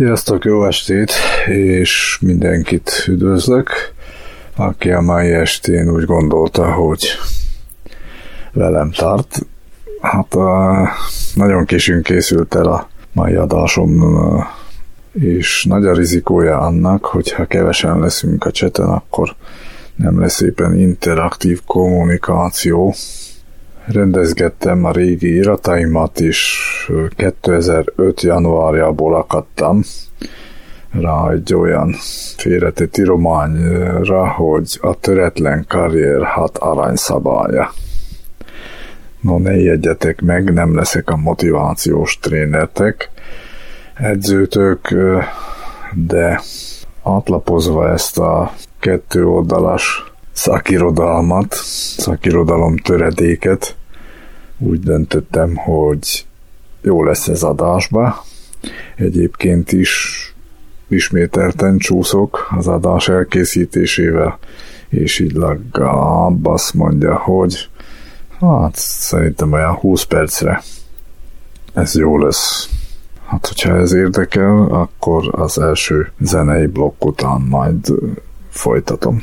Sziasztok, jó estét, és mindenkit üdvözlök, aki a mai estén úgy gondolta, hogy velem tart. Hát a, nagyon későn készült el a mai adásom, és nagy a rizikója annak, hogyha kevesen leszünk a cseten, akkor nem lesz éppen interaktív kommunikáció. Rendezgettem a régi irataimat, és 2005. januárjából akadtam rá egy olyan félretett írományra, hogy a töretlen karrier hat aranyszabálya. No, ne ijedjetek meg, nem leszek a motivációs trénertek, edzőtök, de átlapozva ezt a kettő oldalas szakirodalmat, szakirodalom töredéket, úgy döntöttem, hogy jó lesz ez adásba. Egyébként is ismételten csúszok az adás elkészítésével, és így legalább azt mondja, hogy hát szerintem olyan 20 percre ez jó lesz. Hát, hogyha ez érdekel, akkor az első zenei blokk után majd folytatom.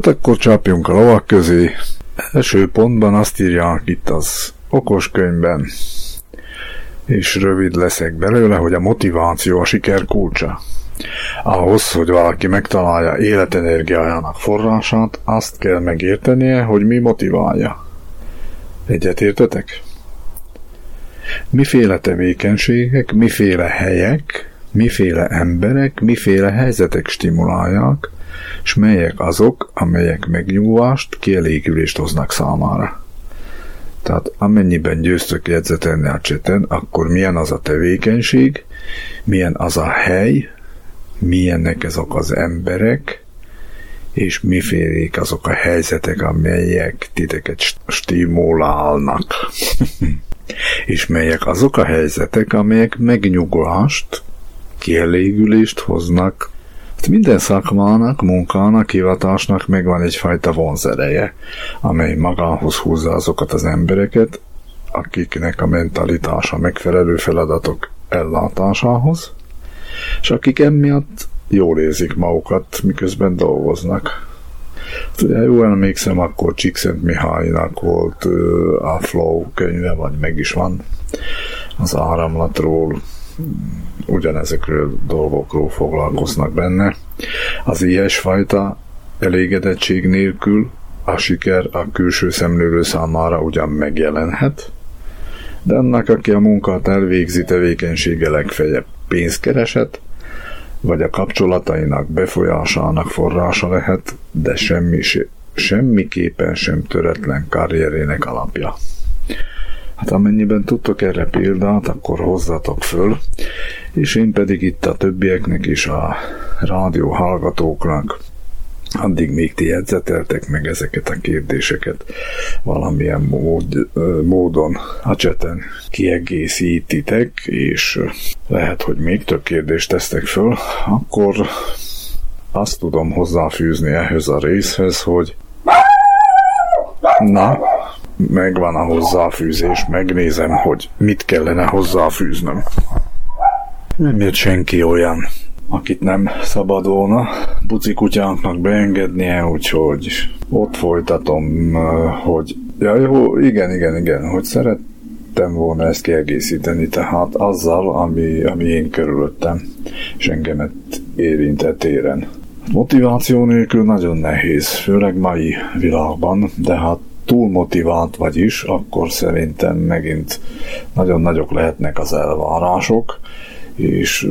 Tehát akkor csapjunk a lovak közé. Első pontban azt írják itt az okos könyvben, és rövid leszek belőle, hogy a motiváció a siker kulcsa. Ahhoz, hogy valaki megtalálja életenergiájának forrását, azt kell megértenie, hogy mi motiválja. Egyet értetek? Miféle tevékenységek, miféle helyek, miféle emberek, miféle helyzetek stimulálják, és melyek azok, amelyek megnyugvást, kielégülést hoznak számára. Tehát amennyiben győztök jegyzetelni a cseten, akkor milyen az a tevékenység, milyen az a hely, milyennek azok az emberek, és mifélék azok a helyzetek, amelyek titeket stimulálnak. és melyek azok a helyzetek, amelyek megnyugvást, kielégülést hoznak minden szakmának, munkának, hivatásnak megvan egyfajta vonzereje, amely magához húzza azokat az embereket, akiknek a mentalitása megfelelő feladatok ellátásához, és akik emiatt jól érzik magukat, miközben dolgoznak. Ugye, jól emlékszem, akkor Csíkszent Mihálynak volt a Flow könyve, vagy meg is van az áramlatról, ugyanezekről dolgokról foglalkoznak benne. Az ilyesfajta elégedettség nélkül, A siker a külső szemlélő számára ugyan megjelenhet, de annak, aki a munkát elvégzi tevékenysége legfeljebb pénzkereset, vagy a kapcsolatainak befolyásának forrása lehet, de semmi, semmiképpen sem töretlen karrierének alapja. Hát amennyiben tudtok erre példát, akkor hozzatok föl, és én pedig itt a többieknek is a rádió hallgatóknak addig még ti jegyzeteltek meg ezeket a kérdéseket valamilyen mód, módon a cseten kiegészítitek, és lehet, hogy még több kérdést tesztek föl, akkor azt tudom hozzáfűzni ehhez a részhez, hogy na, megvan a hozzáfűzés, megnézem, hogy mit kellene hozzáfűznöm. Nem jött senki olyan, akit nem szabad volna bucikutyánknak beengednie, úgyhogy ott folytatom, hogy ja, jó, igen, igen, igen, hogy szerettem volna ezt kiegészíteni, tehát azzal, ami, ami én körülöttem, és engemet érintett téren. Motiváció nélkül nagyon nehéz, főleg mai világban, de hát túl motivált vagy is, akkor szerintem megint nagyon nagyok lehetnek az elvárások, és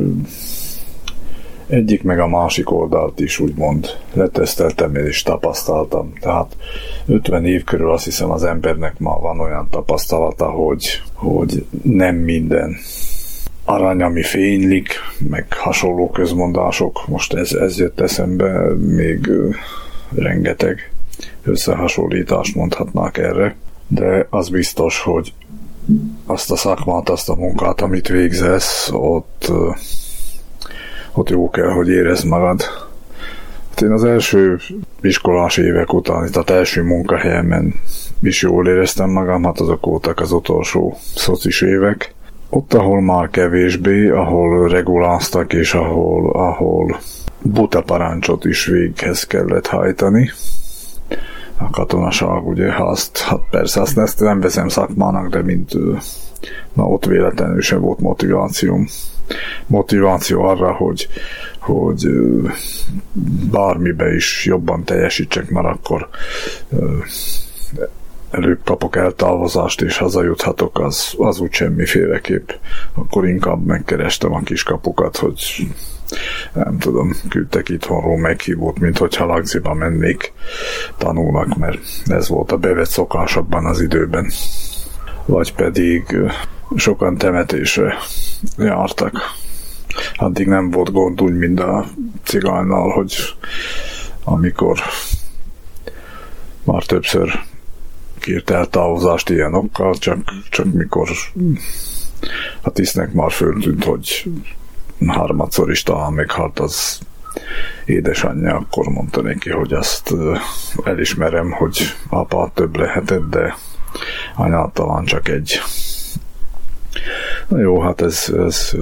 egyik meg a másik oldalt is úgymond leteszteltem és tapasztaltam. Tehát 50 év körül azt hiszem az embernek ma van olyan tapasztalata, hogy, hogy nem minden arany, ami fénylik, meg hasonló közmondások, most ez, ez jött eszembe, még rengeteg összehasonlítást mondhatnák erre, de az biztos, hogy azt a szakmát, azt a munkát, amit végzesz, ott ott jó kell, hogy érezd magad. Hát én az első iskolás évek után, tehát első munkahelyemen is jól éreztem magam, hát azok voltak az utolsó szocis évek. Ott, ahol már kevésbé, ahol reguláztak, és ahol, ahol buta parancsot is véghez kellett hajtani, a katonaság, ugye, azt, hát persze azt, ezt nem veszem szakmának, de mint na ott véletlenül sem volt motivációm motiváció arra, hogy, hogy bármibe is jobban teljesítsek, mert akkor előbb kapok eltávozást és hazajuthatok, az, az úgy semmiféleképp. Akkor inkább megkerestem a kis kapukat, hogy nem tudom, küldtek itthonról meghívót, mint hogyha lagziba mennék tanulnak, mert ez volt a bevett szokás abban az időben. Vagy pedig sokan temetésre jártak. Addig nem volt gond úgy, mint a cigánynál, hogy amikor már többször kírt el távozást ilyen okkal, csak, csak mikor a tisztnek már föltűnt, hogy harmadszor is talán meghalt az édesanyja, akkor mondta neki, hogy azt elismerem, hogy apa több lehetett, de anya talán csak egy. Na jó, hát ez, ez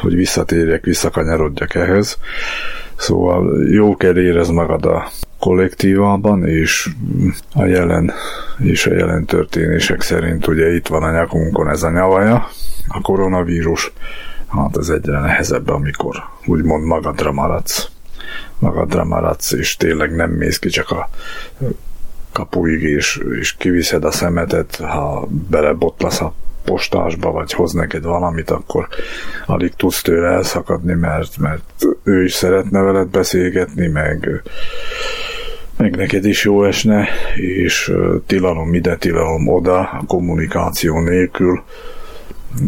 hogy visszatérjek, visszakanyarodjak ehhez. Szóval jó kell érez magad a kollektívában, és a jelen, és a jelen történések szerint ugye itt van a nyakunkon ez a nyavaja, a koronavírus, hát ez egyre nehezebb, amikor úgymond magadra maradsz. Magadra maradsz, és tényleg nem mész ki csak a kapuig, és, és kiviszed a szemetet, ha belebotlasz a postásba, vagy hoz neked valamit, akkor alig tudsz tőle elszakadni, mert, mert ő is szeretne veled beszélgetni, meg, meg neked is jó esne, és tilalom ide, tilalom oda, a kommunikáció nélkül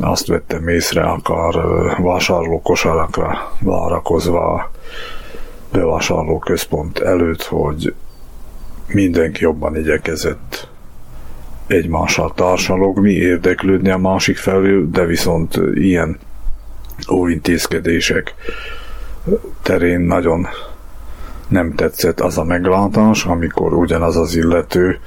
azt vettem észre, akár vásárló kosarakra várakozva bevásárló központ előtt, hogy mindenki jobban igyekezett egymással társalogni, érdeklődni a másik felül, de viszont ilyen óintézkedések terén nagyon nem tetszett az a meglátás, amikor ugyanaz az illető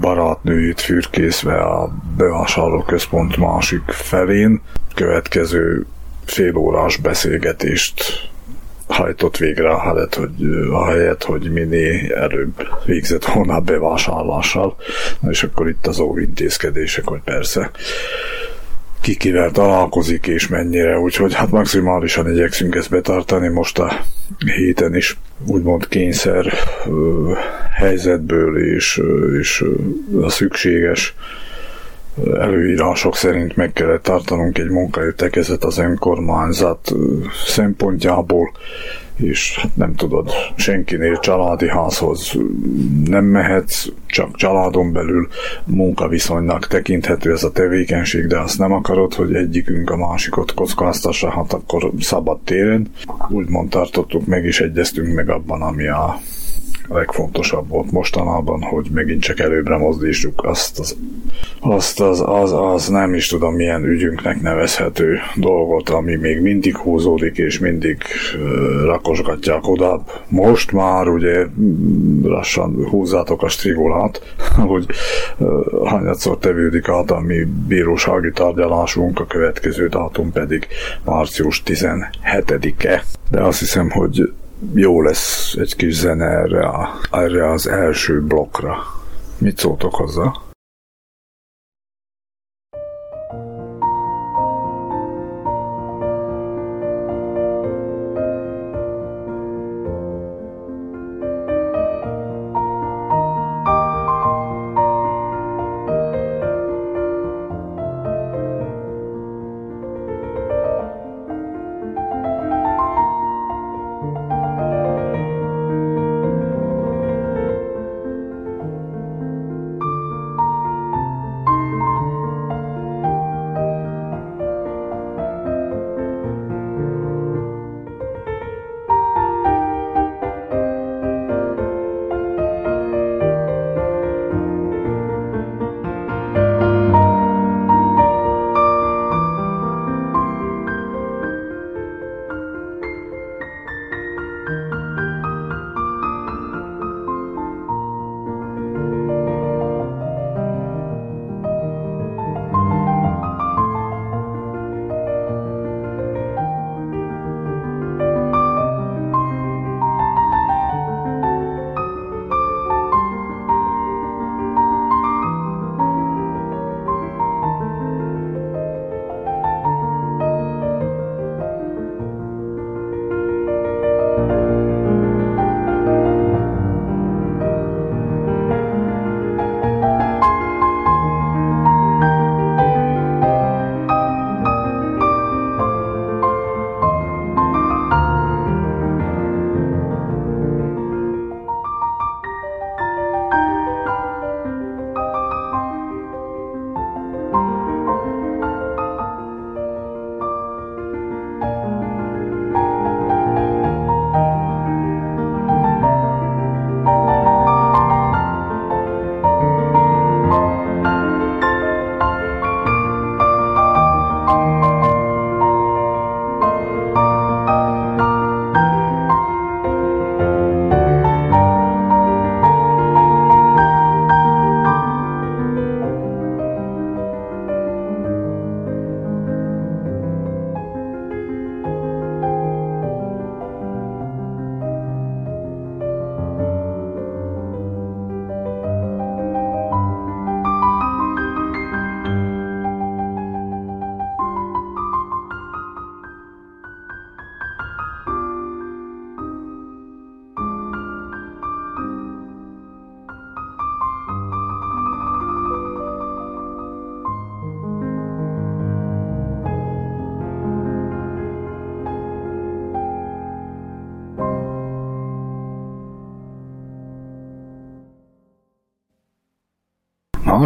barátnőjét fürkészve a bevásárló központ másik felén következő félórás beszélgetést hajtott végre a helyet, hogy, a helyet, hogy minél előbb végzett volna bevásárlással. Na és akkor itt az óvintézkedések, hogy persze kikivel találkozik és mennyire, úgyhogy hát maximálisan igyekszünk ezt betartani most a héten is, úgymond kényszer ö, helyzetből és, és a szükséges előírások szerint meg kellett tartanunk egy munkaértekezet az önkormányzat szempontjából, és hát nem tudod, senkinél családi házhoz nem mehetsz, csak családon belül munkaviszonynak tekinthető ez a tevékenység, de azt nem akarod, hogy egyikünk a másikot kockáztassa, hát akkor szabad téren. Úgymond tartottuk meg, és egyeztünk meg abban, ami a legfontosabb volt mostanában, hogy megint csak előbbre mozdítsuk azt az, azt az, az, az nem is tudom milyen ügyünknek nevezhető dolgot, ami még mindig húzódik, és mindig uh, rakosgatják oda. Most már ugye lassan húzzátok a strigulát, hogy uh, hányadszor tevődik át a mi bírósági tárgyalásunk, a következő dátum pedig március 17-e. De azt hiszem, hogy jó lesz egy kis zene erre, a, erre az első blokkra. Mit szóltok hozzá?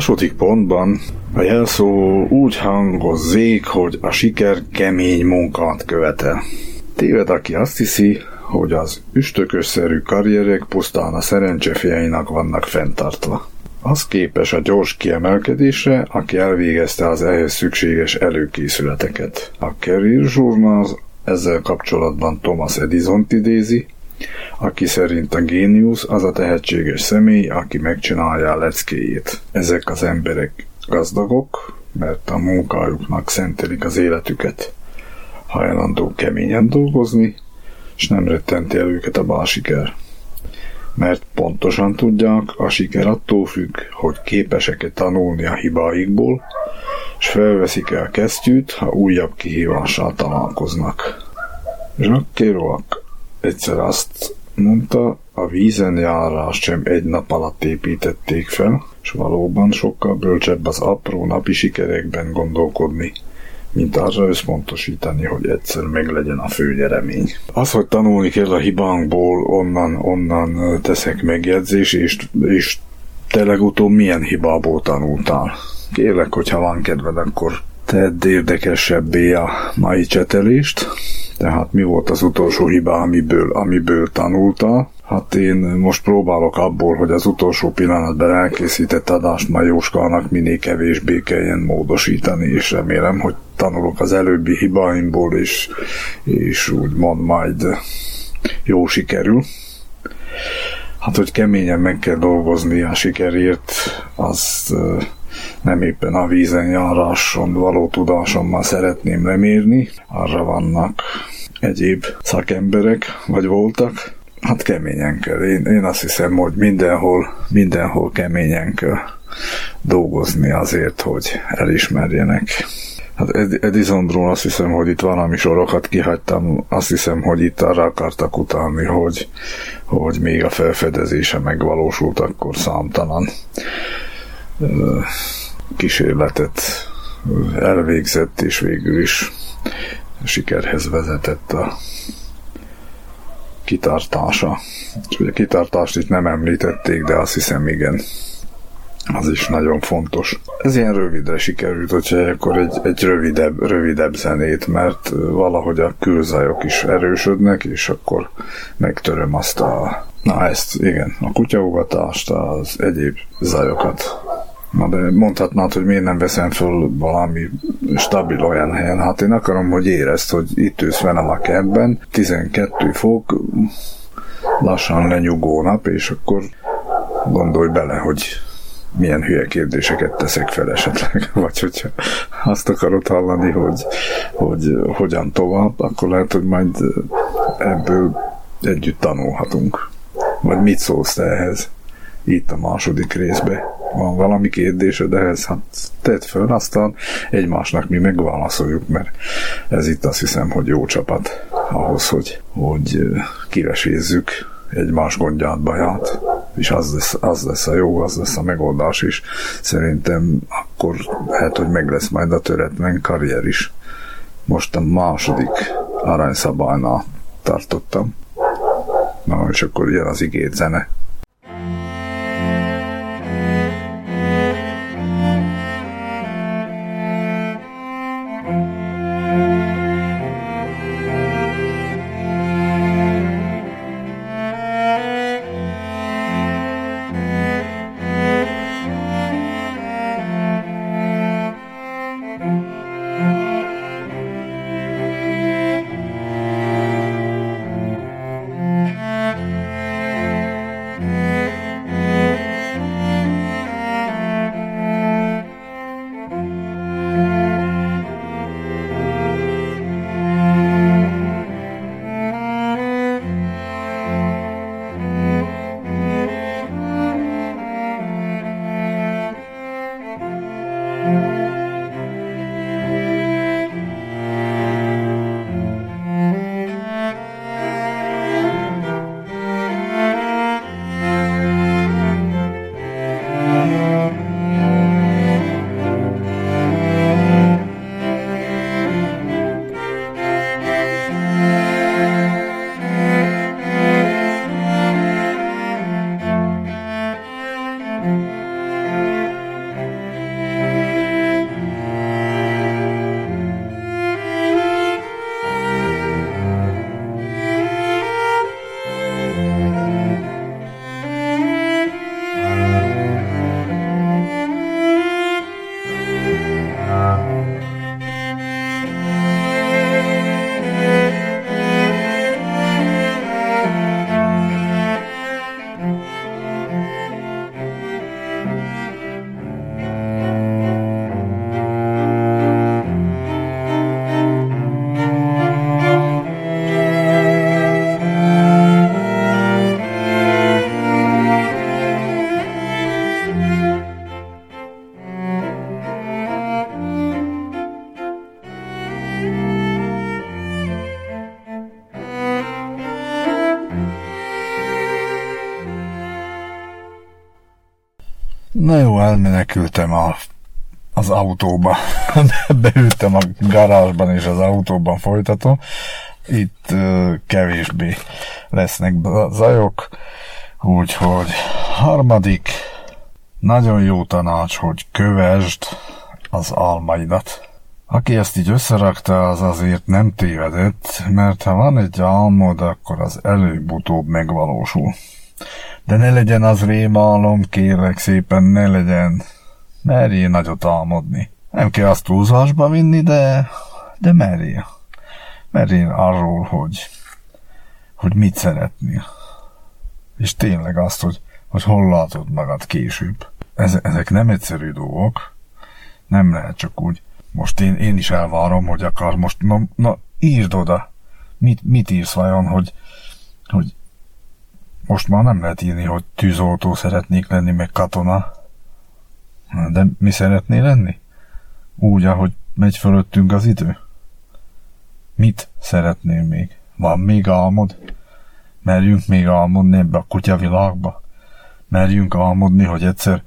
Második pontban a jelszó úgy hangozzék, hogy a siker kemény munkát követel. Téved, aki azt hiszi, hogy az üstökösszerű karrierek pusztán a szerencsefiainak vannak fenntartva. Az képes a gyors kiemelkedésre, aki elvégezte az ehhez szükséges előkészületeket. A Career Journal ezzel kapcsolatban Thomas Edison idézi, aki szerint a géniusz az a tehetséges személy, aki megcsinálja a leckéjét. Ezek az emberek gazdagok, mert a munkájuknak szentelik az életüket. Hajlandó keményen dolgozni, és nem rettenti el őket a bal siker. Mert pontosan tudják, a siker attól függ, hogy képesek-e tanulni a hibáikból, és felveszik el kesztyűt, ha újabb kihívással találkoznak. Jacques egyszer azt mondta, a vízen járást sem egy nap alatt építették fel, és valóban sokkal bölcsebb az apró napi sikerekben gondolkodni, mint arra összpontosítani, hogy egyszer meglegyen a fő nyeremény. Az, hogy tanulni kell a hibánkból, onnan, onnan teszek megjegyzés, és, és te legutóbb milyen hibából tanultál? Kérlek, hogyha van kedved, akkor tedd érdekesebbé a mai csetelést. Tehát mi volt az utolsó hiba, amiből, amiből tanultál? Hát én most próbálok abból, hogy az utolsó pillanatban elkészített adást már Jóskának minél kevésbé kelljen módosítani, és remélem, hogy tanulok az előbbi hibáimból, és, és úgymond majd jó sikerül. Hát, hogy keményen meg kell dolgozni a sikerért, az nem éppen a vízen járáson való tudásommal szeretném lemérni. Arra vannak egyéb szakemberek, vagy voltak. Hát keményen kell. Én, én azt hiszem, hogy mindenhol, mindenhol keményen kell dolgozni azért, hogy elismerjenek. Hát Edisonról azt hiszem, hogy itt valami sorokat kihagytam, azt hiszem, hogy itt arra akartak utalni, hogy, hogy még a felfedezése megvalósult, akkor számtalan kísérletet elvégzett, és végül is sikerhez vezetett a kitartása. És ugye kitartást itt nem említették, de azt hiszem igen, az is nagyon fontos. Ez ilyen rövidre sikerült, hogyha akkor egy, egy rövidebb, rövidebb zenét, mert valahogy a külzajok is erősödnek, és akkor megtöröm azt a Na ezt, igen, a kutyaugatást, az egyéb zajokat. Na de mondhatnád, hogy miért nem veszem föl valami stabil olyan helyen. Hát én akarom, hogy érezd, hogy itt ősz velem a kebben, 12 fok, lassan lenyugó nap, és akkor gondolj bele, hogy milyen hülye kérdéseket teszek fel esetleg, vagy hogyha azt akarod hallani, hogy, hogy hogyan tovább, akkor lehet, hogy majd ebből együtt tanulhatunk. Vagy mit szólsz te ehhez? Itt a második részbe. Van valami kérdésed ehhez? Hát tedd föl, aztán egymásnak mi megválaszoljuk, mert ez itt azt hiszem, hogy jó csapat ahhoz, hogy, hogy kivesézzük egymás gondját, baját, és az lesz, az lesz a jó, az lesz a megoldás is. Szerintem akkor lehet, hogy meg lesz majd a töretlen karrier is. Most a második aranyszabálynál tartottam. Na, és akkor jön az igét zene. Elmenekültem a, az autóba. Beültem a garázsban és az autóban folytatom. Itt uh, kevésbé lesznek zajok. Úgyhogy harmadik, nagyon jó tanács, hogy kövesd az almaidat. Aki ezt így összerakta, az azért nem tévedett, mert ha van egy álmod, akkor az előbb-utóbb megvalósul. De ne legyen az rémálom, kérlek szépen, ne legyen. Merjél nagyot álmodni. Nem kell azt túlzásba vinni, de, de merjél. Merjél arról, hogy, hogy mit szeretnél. És tényleg azt, hogy, hogy hol látod magad később. Ezek nem egyszerű dolgok. Nem lehet csak úgy most én, én is elvárom, hogy akar most, na, na írd oda. Mit, mit írsz vajon, hogy, hogy most már nem lehet írni, hogy tűzoltó szeretnék lenni, meg katona. De mi szeretné lenni? Úgy, ahogy megy fölöttünk az idő? Mit szeretnél még? Van még álmod? Merjünk még álmodni ebbe a kutyavilágba? Merjünk álmodni, hogy egyszer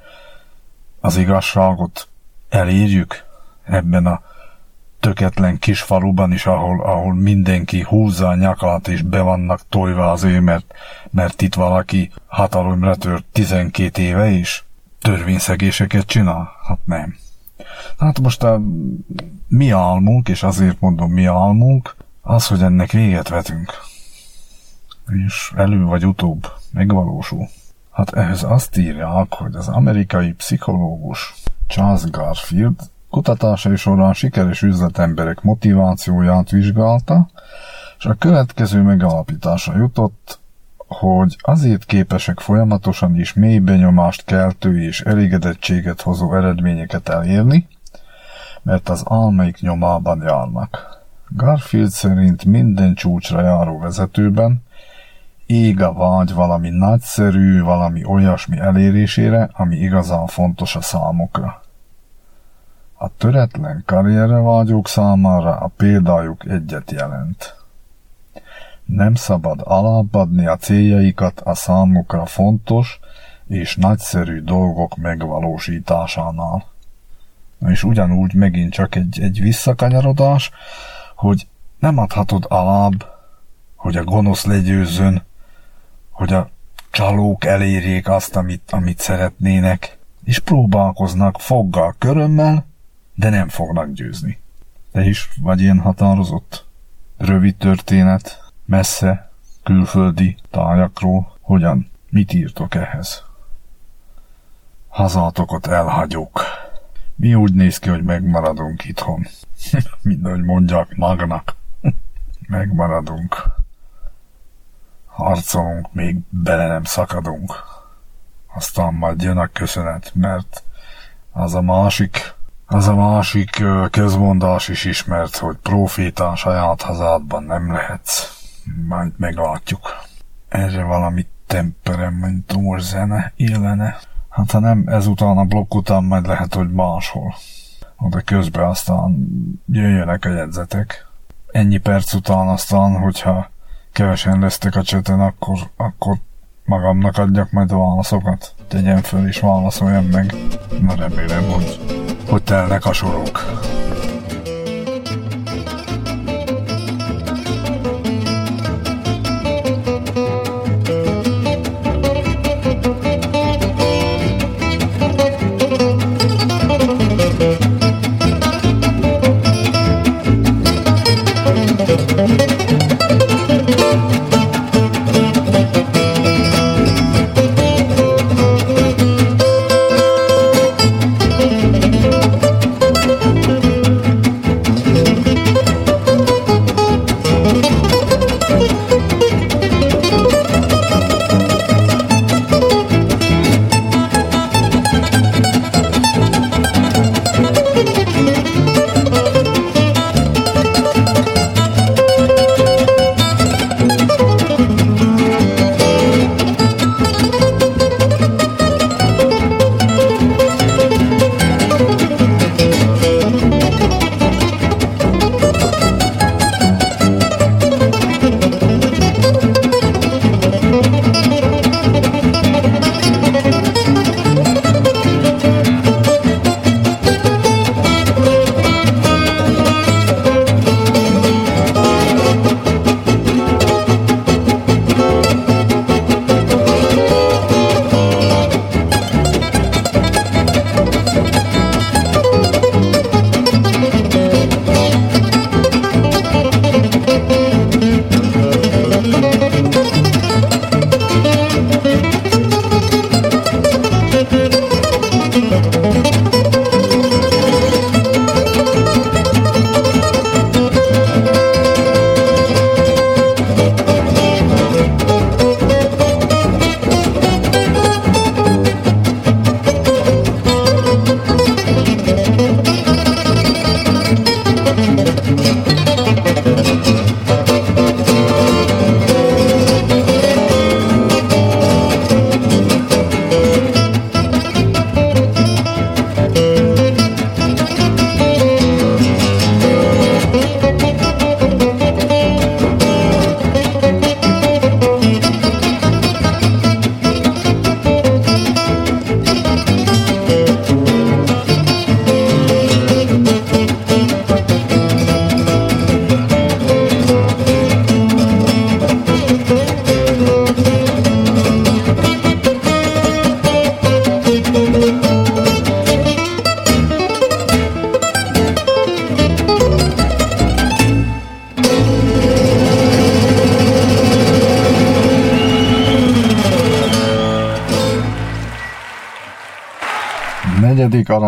az igazságot elérjük? ebben a töketlen kis faluban is, ahol, ahol mindenki húzza a nyakát és be vannak tojva azért, mert, mert itt valaki hatalomra tört 12 éve is törvényszegéseket csinál? Hát nem. Hát most a mi álmunk, és azért mondom mi álmunk, az, hogy ennek véget vetünk. És elő vagy utóbb megvalósul. Hát ehhez azt írják, hogy az amerikai pszichológus Charles Garfield Kutatásai során sikeres üzletemberek motivációját vizsgálta, és a következő megalapításra jutott, hogy azért képesek folyamatosan is mély benyomást keltő és elégedettséget hozó eredményeket elérni, mert az álmaik nyomában járnak. Garfield szerint minden csúcsra járó vezetőben ég a vágy valami nagyszerű, valami olyasmi elérésére, ami igazán fontos a számokra. A töretlen karrierre vágyók számára a példájuk egyet jelent. Nem szabad alábbadni a céljaikat a számukra fontos és nagyszerű dolgok megvalósításánál. És ugyanúgy megint csak egy, egy visszakanyarodás, hogy nem adhatod alább, hogy a gonosz legyőzzön, hogy a csalók elérjék azt, amit, amit szeretnének, és próbálkoznak foggal, körömmel, de nem fognak győzni. Te is vagy ilyen határozott? Rövid történet, messze, külföldi tájakról, hogyan, mit írtok ehhez? Hazátokat elhagyok. Mi úgy néz ki, hogy megmaradunk itthon. Mind, ahogy mondják magnak. megmaradunk. Harcolunk, még bele nem szakadunk. Aztán majd jön a köszönet, mert az a másik az a másik közmondás is ismert, hogy profétán saját hazádban nem lehetsz. Majd meglátjuk. Erre valami temperamentumos zene illene. Hát ha nem ezután a blokk után, majd lehet, hogy máshol. Oda közben aztán jöjjönek a jegyzetek. Ennyi perc után aztán, hogyha kevesen lesztek a cseten, akkor, akkor magamnak adjak majd a válaszokat. Tegyen föl és válaszoljam meg. Na remélem, hogy, hogy telnek a sorok.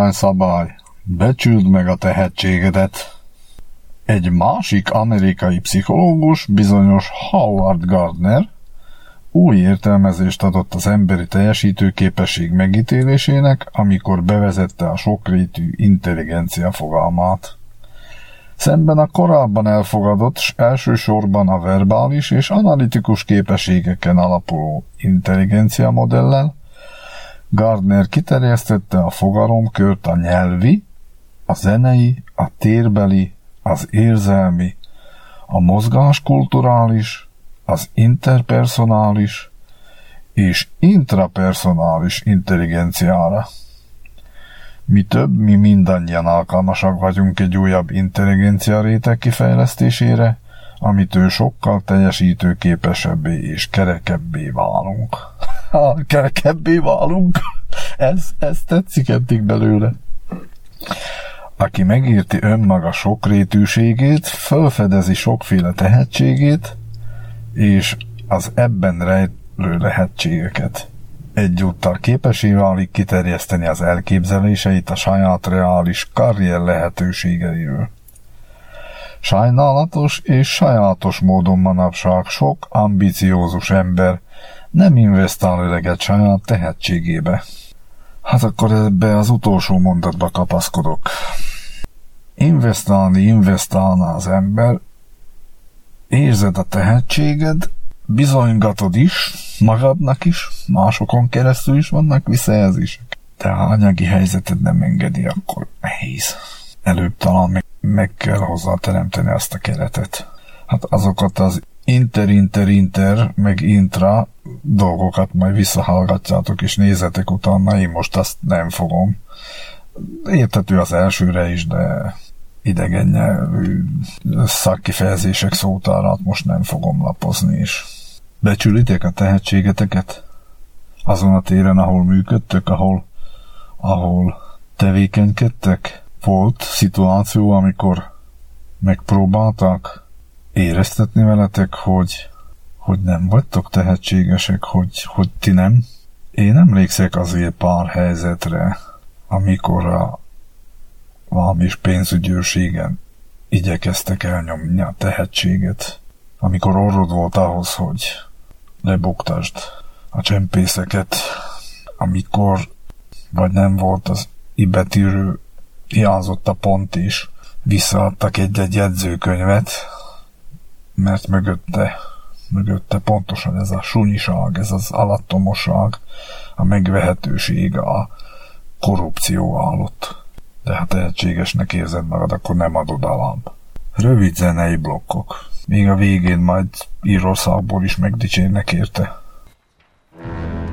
Aranyszabály. Becsüld meg a tehetségedet. Egy másik amerikai pszichológus, bizonyos Howard Gardner, új értelmezést adott az emberi teljesítőképesség megítélésének, amikor bevezette a sokrétű intelligencia fogalmát. Szemben a korábban elfogadott, s elsősorban a verbális és analitikus képességeken alapuló intelligencia modellel, Gardner kiterjesztette a fogalomkört a nyelvi, a zenei, a térbeli, az érzelmi, a mozgáskulturális, az interpersonális és intrapersonális intelligenciára. Mi több, mi mindannyian alkalmasak vagyunk egy újabb intelligencia réteg kifejlesztésére, amitől sokkal teljesítőképesebbé és kerekebbé válunk. Ha kerekebbé válunk, ez, ez tetszik eddig belőle. Aki megírti önmaga sokrétűségét, felfedezi sokféle tehetségét, és az ebben rejlő lehetségeket. Egyúttal képesé válik kiterjeszteni az elképzeléseit a saját reális karrier lehetőségeiről. Sajnálatos és sajátos módon manapság sok ambiciózus ember nem investál öreget saját tehetségébe. Hát akkor ebbe az utolsó mondatba kapaszkodok. Investálni investálna az ember, érzed a tehetséged, bizonygatod is, magadnak is, másokon keresztül is vannak visszajelzések. De ha anyagi helyzeted nem engedi, akkor nehéz. Előbb talán meg, meg kell hozzá teremteni azt a keretet. Hát azokat az inter, inter, inter, meg intra dolgokat majd visszahallgatjátok és nézetek utána, én most azt nem fogom. Értető az elsőre is, de idegen nyelvű szakkifejezések szótárat most nem fogom lapozni is. Becsülitek a tehetségeteket? Azon a téren, ahol működtök, ahol, ahol tevékenykedtek? Volt szituáció, amikor megpróbáltak éreztetni veletek, hogy, hogy nem vagytok tehetségesek, hogy, hogy ti nem. Én emlékszek azért pár helyzetre, amikor a valami pénzügyőrségen igyekeztek elnyomni a tehetséget, amikor orrod volt ahhoz, hogy lebuktasd a csempészeket, amikor vagy nem volt az ibetűrő, hiányzott a pont is, visszaadtak egy-egy jegyzőkönyvet, mert mögötte, mögötte pontosan ez a sunyiság, ez az alattomoság, a megvehetőség, a korrupció állott. De ha tehetségesnek érzed magad, akkor nem adod alám. Rövid zenei blokkok. Még a végén majd Írországból is megdicsérnek érte. thank you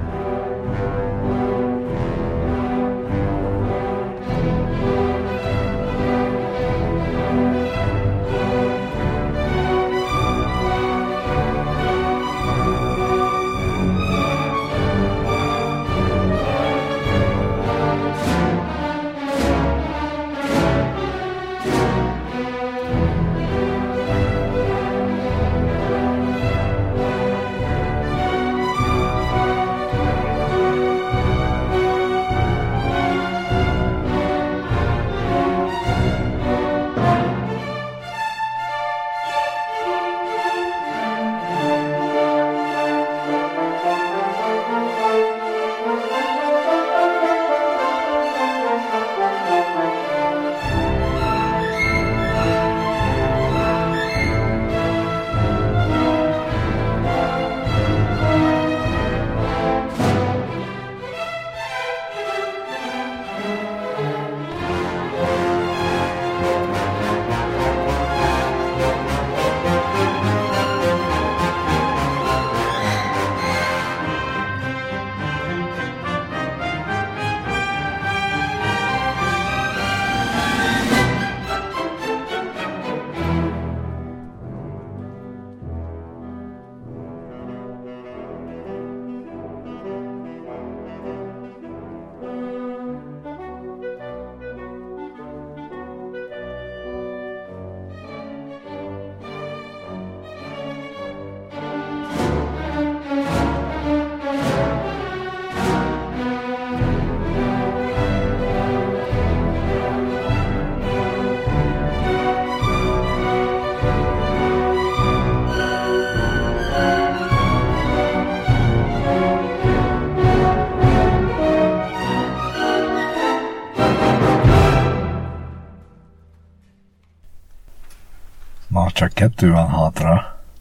56-ra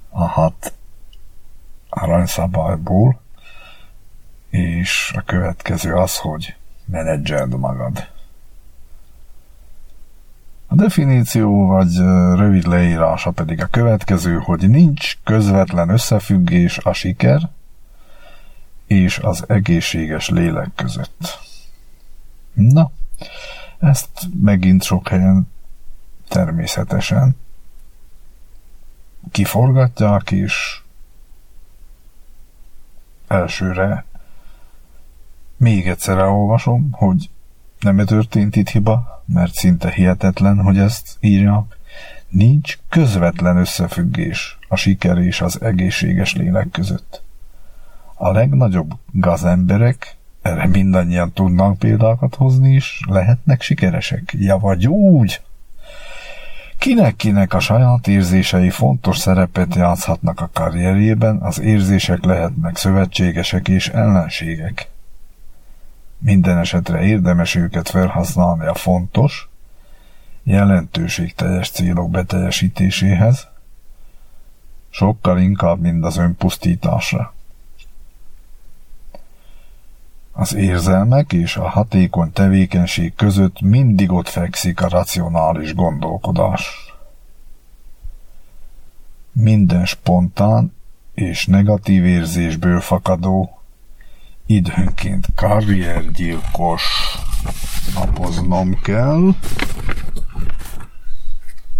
a hat aranyszabályból, és a következő az, hogy menedzseld magad. A definíció vagy rövid leírása pedig a következő, hogy nincs közvetlen összefüggés a siker és az egészséges lélek között. Na, ezt megint sok helyen természetesen kiforgatják, és elsőre még egyszer elolvasom, hogy nem történt itt hiba, mert szinte hihetetlen, hogy ezt írja. Nincs közvetlen összefüggés a siker és az egészséges lélek között. A legnagyobb gazemberek, erre mindannyian tudnak példákat hozni is, lehetnek sikeresek. Ja, vagy úgy, Kinek-kinek a saját érzései fontos szerepet játszhatnak a karrierjében, az érzések lehetnek szövetségesek és ellenségek. Minden esetre érdemes őket felhasználni a fontos, jelentőségteljes célok beteljesítéséhez, sokkal inkább, mint az önpusztításra. Az érzelmek és a hatékony tevékenység között mindig ott fekszik a racionális gondolkodás. Minden spontán és negatív érzésből fakadó, időnként karriergyilkos napoznom kell,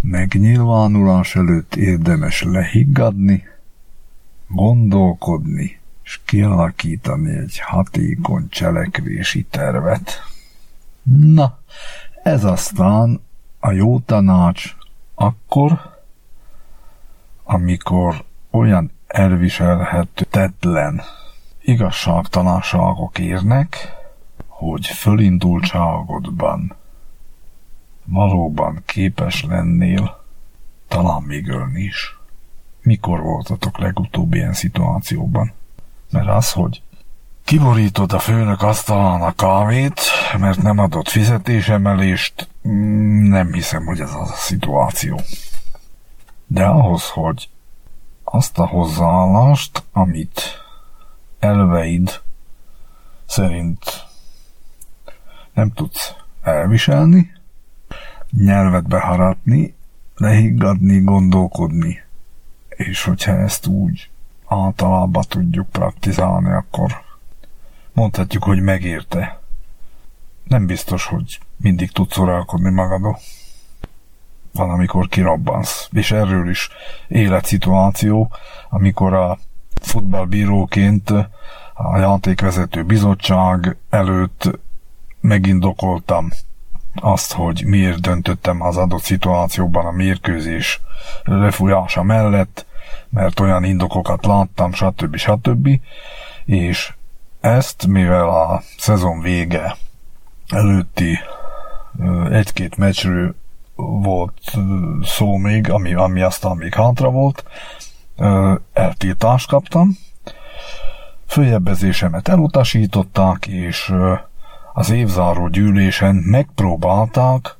megnyilvánulás előtt érdemes lehiggadni, gondolkodni, és kialakítani egy hatékony cselekvési tervet. Na, ez aztán a jó tanács akkor, amikor olyan elviselhető tetlen igazságtalanságok érnek, hogy fölindultságodban valóban képes lennél talán még ölni is. Mikor voltatok legutóbb ilyen szituációban? Mert az, hogy kiborítod a főnök asztalán a kávét, mert nem adott fizetésemelést, mm, nem hiszem, hogy ez az a szituáció. De ahhoz, hogy azt a hozzáállást, amit elveid szerint nem tudsz elviselni, nyelvet beharatni, lehiggadni, gondolkodni. És hogyha ezt úgy általában tudjuk praktizálni, akkor mondhatjuk, hogy megérte. Nem biztos, hogy mindig tudsz uralkodni magadon. Van, amikor kirabbansz. És erről is életszituáció, amikor a futballbíróként a játékvezető bizottság előtt megindokoltam azt, hogy miért döntöttem az adott szituációban a mérkőzés lefújása mellett, mert olyan indokokat láttam, stb. stb. És ezt, mivel a szezon vége előtti egy-két meccsről volt szó még, ami, ami aztán még hátra volt, eltiltást kaptam, följebbezésemet elutasították, és az évzáró gyűlésen megpróbálták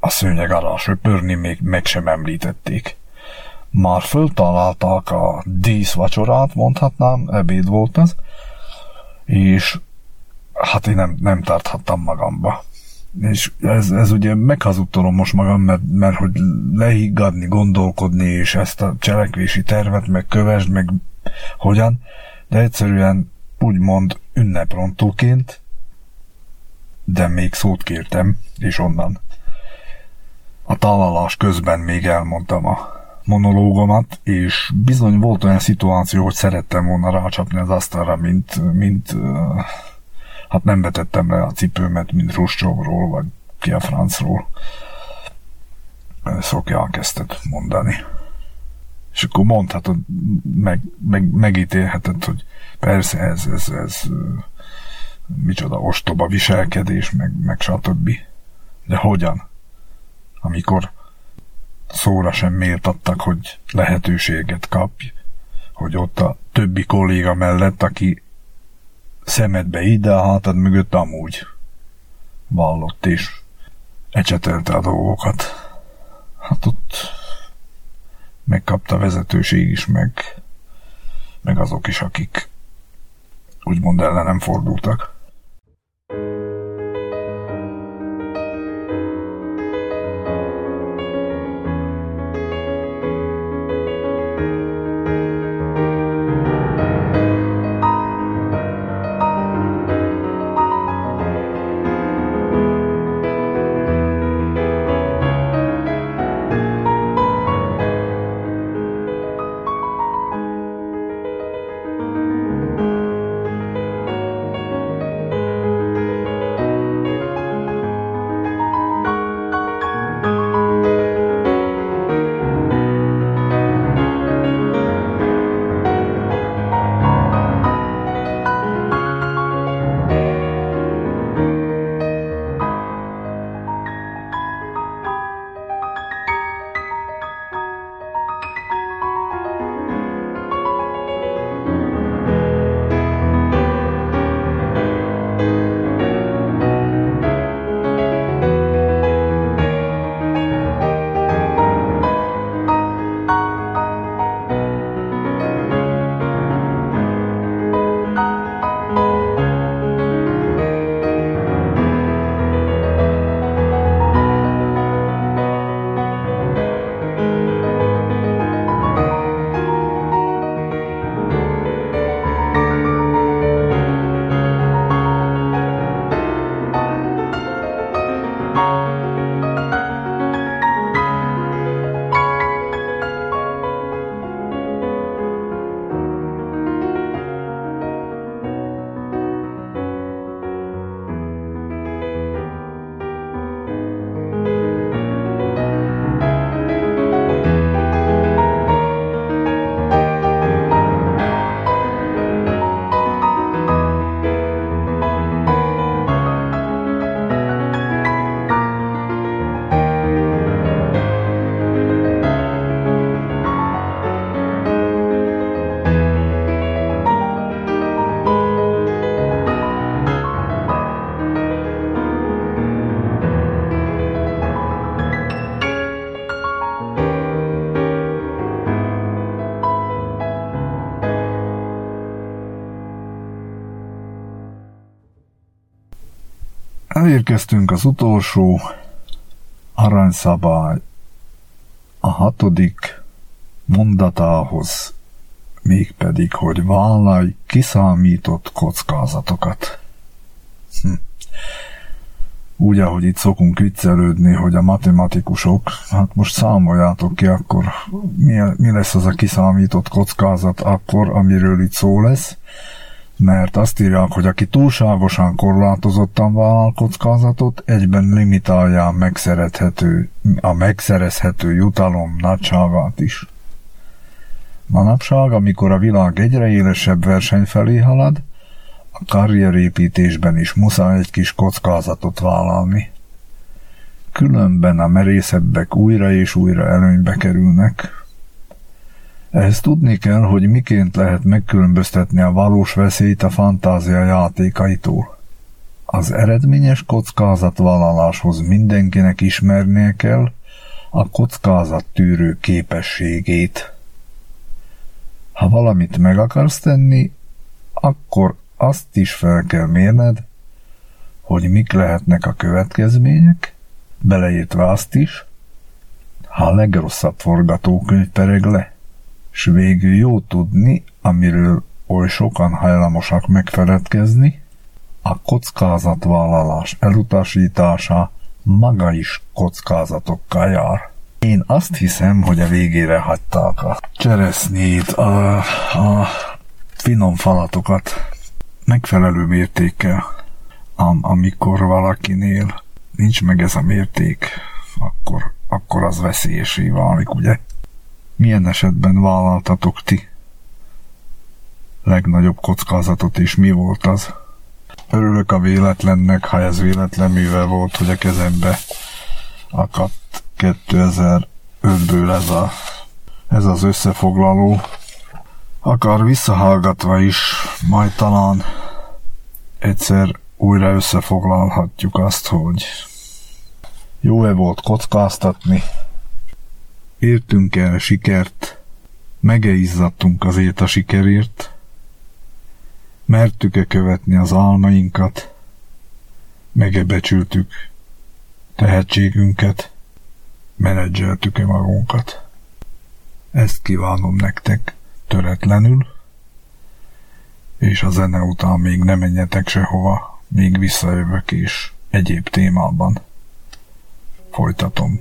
a szőnyeg alá söpörni, még meg sem említették. Már föltalálták a díszvacsorát, mondhatnám, ebéd volt ez, és hát én nem, nem tarthattam magamba. És ez, ez ugye meghazudtolom most magam, mert, mert hogy lehiggadni, gondolkodni, és ezt a cselekvési tervet meg meg hogyan, de egyszerűen úgymond ünneprontóként, de még szót kértem, és onnan. A találás közben még elmondtam a monológomat, és bizony volt olyan szituáció, hogy szerettem volna rácsapni az asztalra, mint, mint hát nem vetettem le a cipőmet, mint Ruscsovról, vagy ki a francról. Szokja elkezdett mondani. És akkor mondhatod, meg, meg, megítélheted, hogy persze ez, ez, ez micsoda ostoba viselkedés, meg, meg stb. De hogyan? Amikor szóra sem méltattak, hogy lehetőséget kapj, hogy ott a többi kolléga mellett, aki szemedbe ide, a hátad mögött amúgy vallott és ecsetelte a dolgokat. Hát ott megkapta a vezetőség is, meg, meg azok is, akik úgymond ellenem fordultak. Elérkeztünk az utolsó aranyszabály a hatodik mondatához, mégpedig, hogy vállalj kiszámított kockázatokat. Hm. Úgy, ahogy itt szokunk viccelődni, hogy a matematikusok, hát most számoljátok ki akkor, mi, mi lesz az a kiszámított kockázat akkor, amiről itt szó lesz, mert azt írják, hogy aki túlságosan korlátozottan vállal kockázatot, egyben limitálja a megszerezhető, a megszerezhető jutalom nagyságát is. Manapság, amikor a világ egyre élesebb verseny felé halad, a karrierépítésben is muszáj egy kis kockázatot vállalni. Különben a merészebbek újra és újra előnybe kerülnek, ehhez tudni kell, hogy miként lehet megkülönböztetni a valós veszélyt a fantázia játékaitól. Az eredményes kockázatvállaláshoz mindenkinek ismernie kell a kockázat tűrő képességét. Ha valamit meg akarsz tenni, akkor azt is fel kell mérned, hogy mik lehetnek a következmények, beleértve azt is, ha a legrosszabb forgatókönyv pereg le s végül jó tudni, amiről oly sokan hajlamosak megfeledkezni, a kockázatvállalás elutasítása maga is kockázatokkal jár. Én azt hiszem, hogy a végére hagyták a cseresznyét, a, a finom falatokat megfelelő mértékkel, am, amikor valakinél nincs meg ez a mérték, akkor, akkor az veszélyesé válik, ugye? Milyen esetben vállaltatok ti? Legnagyobb kockázatot is mi volt az? Örülök a véletlennek, ha ez véletlen mivel volt, hogy a kezembe akadt 2005-ből ez, a, ez az összefoglaló. Akar visszahallgatva is, majd talán egyszer újra összefoglalhatjuk azt, hogy jó-e volt kockáztatni, Értünk el sikert, megeizzadtunk azért a sikerért, mertük-e követni az álmainkat, megebecsültük tehetségünket, menedzseltük-e magunkat. Ezt kívánom nektek töretlenül, és a zene után még ne menjetek sehova, még visszajövök és egyéb témában folytatom.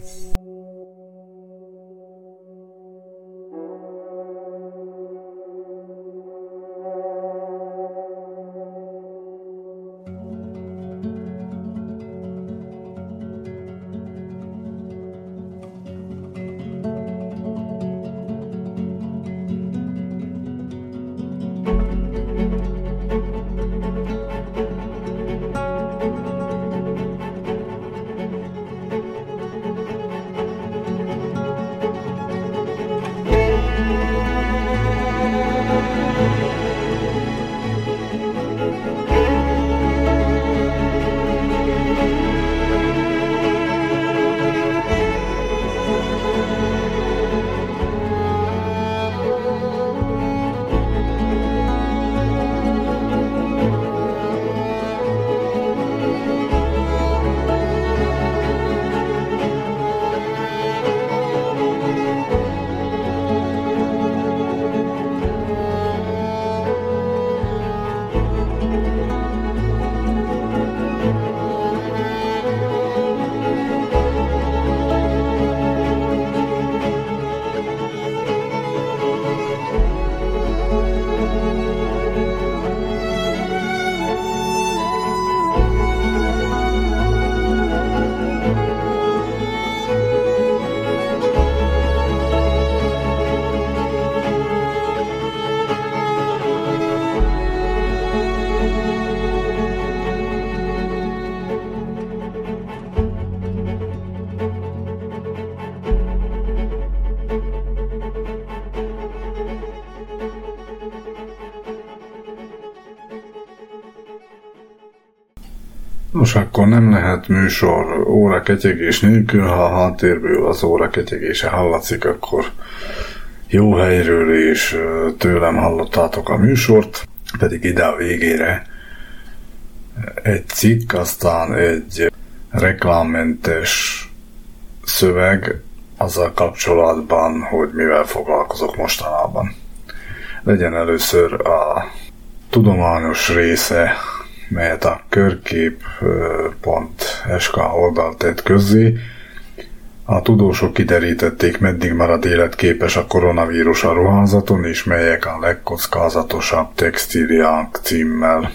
Nos, akkor nem lehet műsor óra ketyegés nélkül, ha a háttérből az óra ketyegése hallatszik, akkor jó helyről és tőlem hallottátok a műsort, pedig ide a végére egy cikk, aztán egy reklámmentes szöveg azzal kapcsolatban, hogy mivel foglalkozok mostanában. Legyen először a tudományos része melyet a körkép.sk oldal tett közzé. A tudósok kiderítették, meddig marad életképes a koronavírus a ruházaton, és melyek a legkockázatosabb textíliák címmel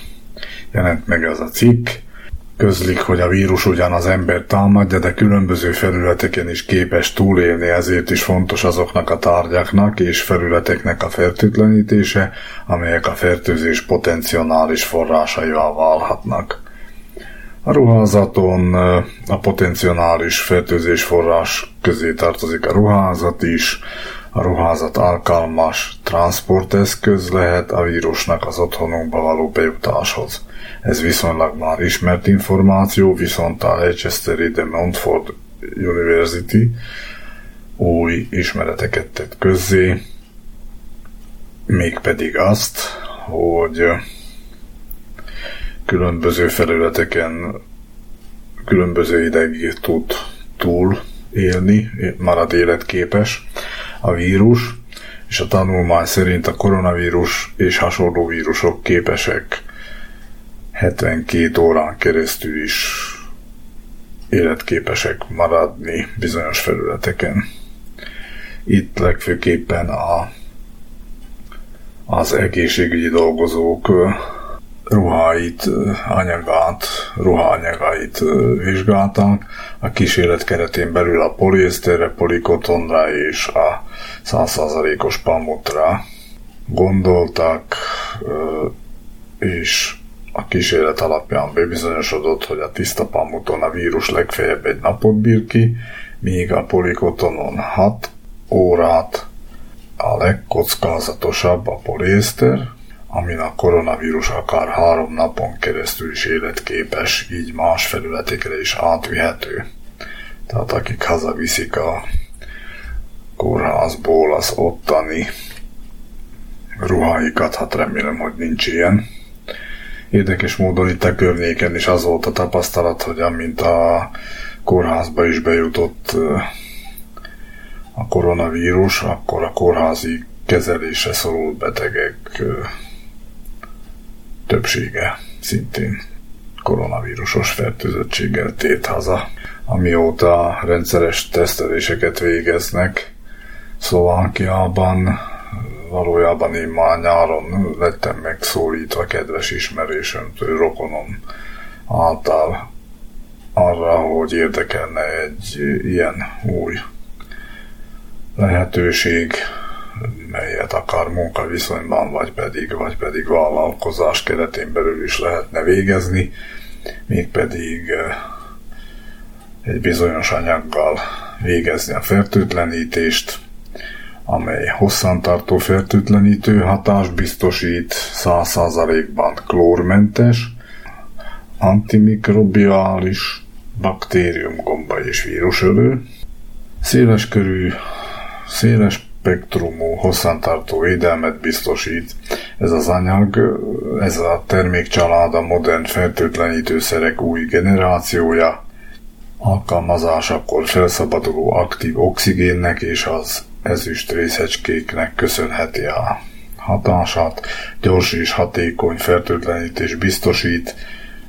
jelent meg ez a cikk közlik, hogy a vírus ugyan az ember támadja, de különböző felületeken is képes túlélni, ezért is fontos azoknak a tárgyaknak és felületeknek a fertőtlenítése, amelyek a fertőzés potenciális forrásaival válhatnak. A ruházaton a potenciális fertőzés forrás közé tartozik a ruházat is, a ruházat alkalmas transporteszköz lehet a vírusnak az otthonunkba való bejutáshoz. Ez viszonylag már ismert információ, viszont a Leicesteri de Montfort University új ismereteket tett közzé, mégpedig azt, hogy különböző felületeken különböző ideig tud túl élni, marad életképes a vírus, és a tanulmány szerint a koronavírus és hasonló vírusok képesek 72 órán keresztül is életképesek maradni bizonyos felületeken. Itt legfőképpen a, az egészségügyi dolgozók ruháit, anyagát, ruhányagait vizsgálták, a kísérlet keretén belül a poliészterre, polikotonra és a 100%-os pamutra gondoltak, és a kísérlet alapján bebizonyosodott, hogy a tiszta pamuton a vírus legfeljebb egy napot bír ki, míg a polikotonon 6 órát, a legkockázatosabb a poliészter, amin a koronavírus akár három napon keresztül is életképes, így más felületekre is átvihető. Tehát akik hazaviszik a kórházból az ottani ruháikat, hát remélem, hogy nincs ilyen. Érdekes módon itt a környéken is az volt a tapasztalat, hogy amint a kórházba is bejutott a koronavírus, akkor a kórházi kezelése szorult betegek többsége szintén koronavírusos fertőzöttséggel tét haza. Amióta rendszeres teszteléseket végeznek Szlovákiában, valójában én már nyáron lettem megszólítva kedves ismerősömtől, rokonom által arra, hogy érdekelne egy ilyen új lehetőség, melyet akar munkaviszonyban, vagy pedig, vagy pedig vállalkozás keretén belül is lehetne végezni, mégpedig egy bizonyos anyaggal végezni a fertőtlenítést, amely hosszantartó fertőtlenítő hatást biztosít, 100%-ban klórmentes, antimikrobiális, baktériumgomba és vírusölő, széleskörű, széles spektrumú, hosszantartó védelmet biztosít. Ez az anyag, ez a termékcsalád a modern fertőtlenítőszerek új generációja, alkalmazásakor felszabaduló aktív oxigénnek és az ezüst részecskéknek köszönheti a hatását, gyors és hatékony fertőtlenítés biztosít,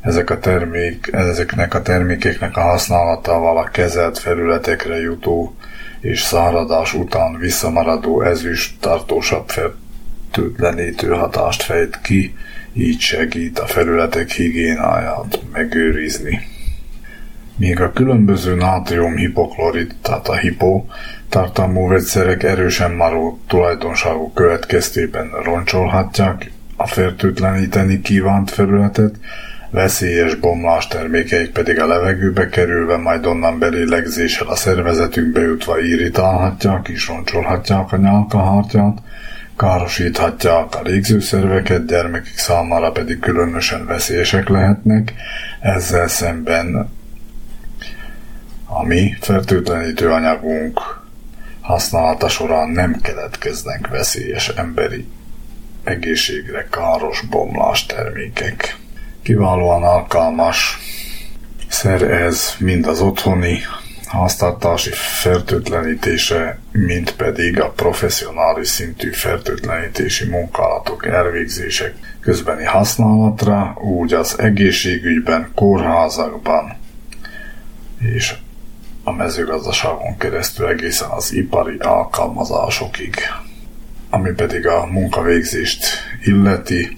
ezek a termék, ezeknek a termékeknek a használatával a kezelt felületekre jutó és száradás után visszamaradó ezüst tartósabb fertőtlenítő hatást fejt ki, így segít a felületek higiénáját megőrizni. Míg a különböző nátrium hipoklorid, tehát a hipo, tartalmú vegyszerek erősen maró tulajdonságok következtében roncsolhatják a fertőtleníteni kívánt felületet, veszélyes bomlás termékeik pedig a levegőbe kerülve, majd onnan belélegzéssel a szervezetünkbe jutva irritálhatják és roncsolhatják a nyálkahártyát, károsíthatják a légzőszerveket, gyermekek számára pedig különösen veszélyesek lehetnek, ezzel szemben a mi fertőtlenítő anyagunk használata során nem keletkeznek veszélyes emberi egészségre káros bomlás termékek. Kiválóan alkalmas szer ez mind az otthoni háztartási fertőtlenítése, mint pedig a professzionális szintű fertőtlenítési munkálatok elvégzések közbeni használatra, úgy az egészségügyben, kórházakban és a mezőgazdaságon keresztül egészen az ipari alkalmazásokig. Ami pedig a munkavégzést illeti,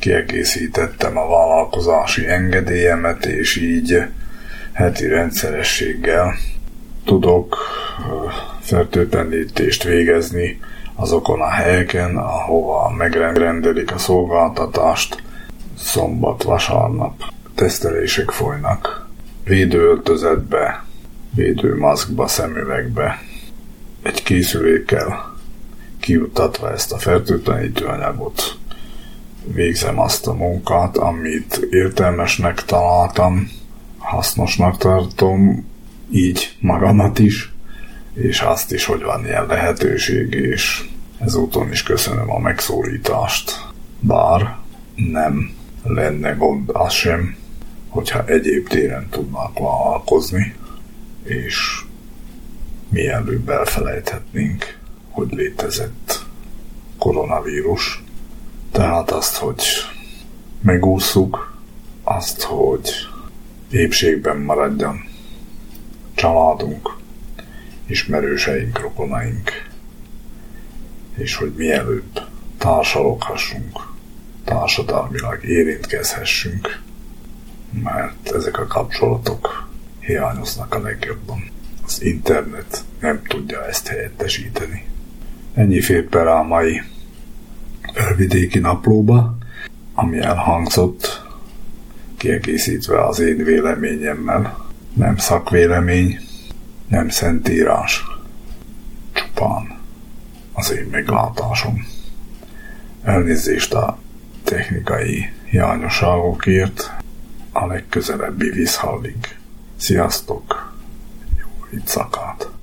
kiegészítettem a vállalkozási engedélyemet, és így heti rendszerességgel tudok fertőtlenítést végezni azokon a helyeken, ahova megrendelik a szolgáltatást, szombat, vasárnap tesztelések folynak. Védőöltözetbe, védőmaszkba, szemüvegbe, egy készülékkel kiutatva ezt a fertőtlenítő anyagot végzem azt a munkát, amit értelmesnek találtam, hasznosnak tartom, így magamat is, és azt is, hogy van ilyen lehetőség, és ezúton is köszönöm a megszólítást. Bár nem lenne gond az sem, hogyha egyéb téren tudnak vállalkozni, és mielőbb elfelejthetnénk, hogy létezett koronavírus, tehát azt, hogy megúszuk, azt, hogy épségben maradjon családunk, ismerőseink, rokonaink, és hogy mielőbb társaloghassunk, társadalmilag érintkezhessünk, mert ezek a kapcsolatok hiányoznak a legjobban. Az internet nem tudja ezt helyettesíteni. Ennyi fért bele a mai vidéki naplóba, ami elhangzott, kiegészítve az én véleményemmel. Nem szakvélemény, nem szentírás, csupán az én meglátásom. Elnézést a technikai hiányosságokért, a legközelebbi vízhallig. Sziasztok! Jó itt szakát!